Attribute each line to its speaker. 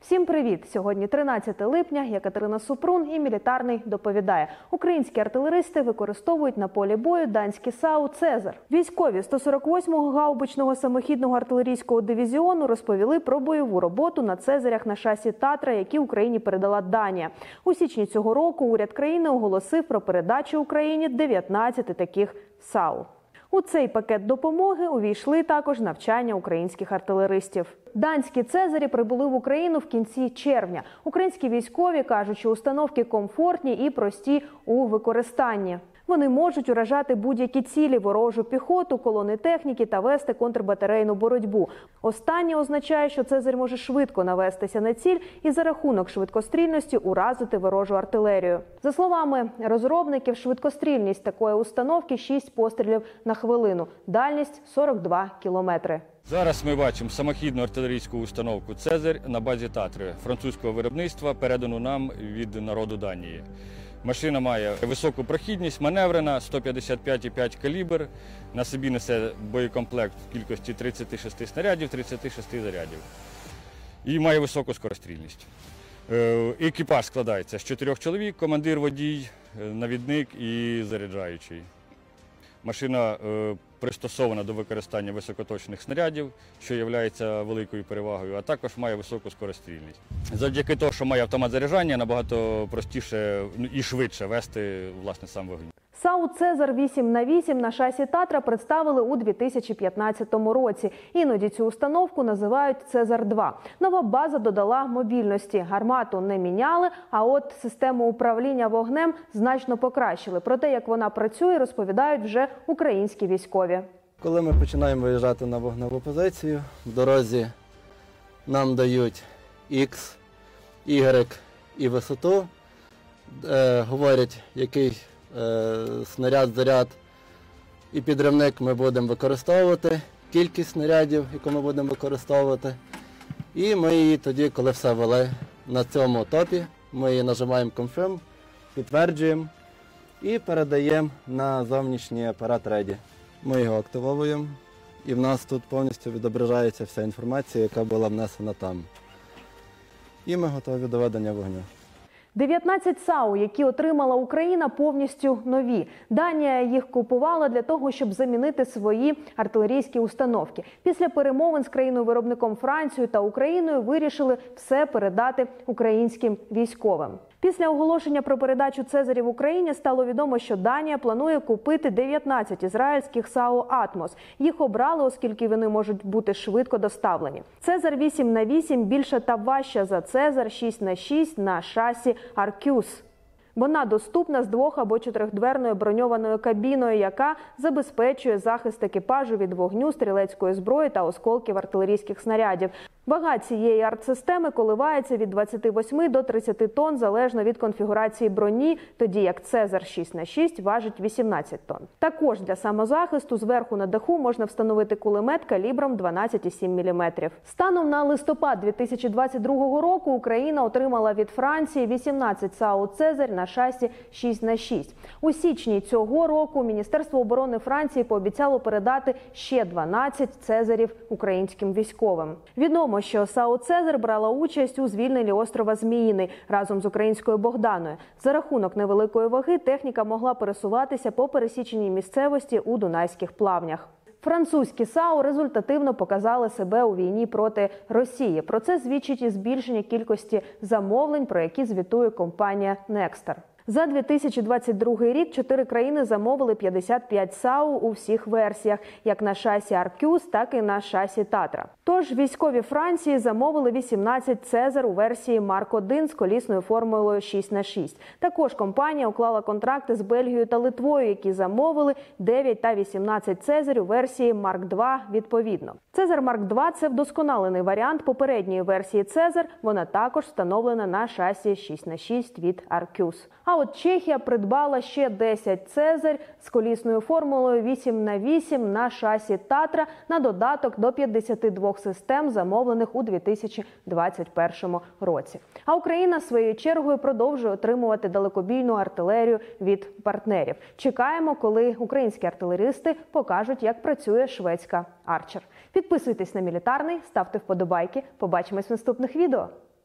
Speaker 1: Всім привіт! Сьогодні 13 липня. Я Катерина Супрун і мілітарний доповідає. Українські артилеристи використовують на полі бою данські САУ Цезар. Військові 148-го гаубичного самохідного артилерійського дивізіону розповіли про бойову роботу на Цезарях на шасі Татра, які Україні передала Данія. У січні цього року уряд країни оголосив про передачу Україні 19 таких САУ. У цей пакет допомоги увійшли також навчання українських артилеристів. Данські цезарі прибули в Україну в кінці червня. Українські військові кажуть, що установки комфортні і прості у використанні. Вони можуть уражати будь-які цілі, ворожу піхоту, колони техніки та вести контрбатарейну боротьбу. Останнє означає, що Цезарь може швидко навестися на ціль і за рахунок швидкострільності уразити ворожу артилерію. За словами розробників, швидкострільність такої установки 6 пострілів на хвилину, дальність 42 кілометри.
Speaker 2: Зараз ми бачимо самохідну артилерійську установку Цезарь на базі Татри французького виробництва, передану нам від народу Данії. Машина має високу прохідність, маневрена, 155,5 калібр. На собі несе боєкомплект в кількості 36 снарядів, 36 зарядів. І має високу скорострільність. Е, Екіпаж складається з чотирьох чоловік: командир, водій, е, навідник і заряджаючий. Машина е, пристосована до використання високоточних снарядів, що є великою перевагою, а також має високу скорострільність. Завдяки тому, що має автомат заряджання, набагато простіше ну, і швидше вести власне сам вогонь.
Speaker 1: САУ Цезар 8 на 8 на шасі Татра представили у 2015 році. Іноді цю установку називають Цезар 2 Нова база додала мобільності. Гармату не міняли, а от систему управління вогнем значно покращили. Про те, як вона працює, розповідають вже українські військові.
Speaker 3: Коли ми починаємо виїжджати на вогневу позицію, в дорозі нам дають X, Y і висоту, е, говорять, який снаряд, заряд і підривник ми будемо використовувати, кількість снарядів, яку ми будемо використовувати. І ми її тоді, коли все вели на цьому топі, ми її нажимаємо Confirm, підтверджуємо і передаємо на зовнішній апарат Ready. Ми його активовуємо, і в нас тут повністю відображається вся інформація, яка була внесена там. І ми готові до ведення вогню.
Speaker 1: 19 САУ, які отримала Україна, повністю нові. Данія їх купувала для того, щоб замінити свої артилерійські установки. Після перемовин з країною-виробником Францією та Україною вирішили все передати українським військовим. Після оголошення про передачу Цезарів Україні стало відомо, що Данія планує купити 19 ізраїльських САУ Атмос. Їх обрали, оскільки вони можуть бути швидко доставлені. Цезар 8 на 8 більша та важча за Цезар 6 на 6 на шасі Аркюс. Вона доступна з двох або чотирьохдверною броньованою кабіною, яка забезпечує захист екіпажу від вогню, стрілецької зброї та осколків артилерійських снарядів. Вага цієї артсистеми коливається від 28 до 30 тонн залежно від конфігурації броні, тоді як Цезар 6 на 6 важить 18 тонн. Також для самозахисту зверху на даху можна встановити кулемет калібром 12,7 мм. Станом на листопад 2022 року Україна отримала від Франції 18 САУ Цезарь на шасі 6 на 6 У січні цього року Міністерство оборони Франції пообіцяло передати ще 12 цезарів українським військовим. Відомо, що САУ Цезар брала участь у звільненні острова Зміїний разом з українською Богданою. За рахунок невеликої ваги техніка могла пересуватися по пересіченій місцевості у Дунайських плавнях. Французькі САУ результативно показали себе у війні проти Росії. Про це свідчить і збільшення кількості замовлень, про які звітує компанія Некстер. За 2022 рік чотири країни замовили 55 САУ у всіх версіях, як на шасі Arquus, так і на шасі Татра. Тож військові Франції замовили 18 Цезар у версії Марк 1 з колісною формулою 6 на 6 Також компанія уклала контракти з Бельгією та Литвою, які замовили 9 та 18 Цезарь у версії Марк 2 відповідно. Цезар Марк 2 це вдосконалений варіант попередньої версії Цезар. Вона також встановлена на шасі 6 на 6 від Arquus. А от Чехія придбала ще 10 Цезарь з колісною формулою 8 на 8 на шасі Татра на додаток до 52 систем, замовлених у 2021 році. А Україна своєю чергою продовжує отримувати далекобійну артилерію від партнерів. Чекаємо, коли українські артилеристи покажуть, як працює шведська арчер. Підписуйтесь на мілітарний, ставте вподобайки. Побачимось в наступних відео.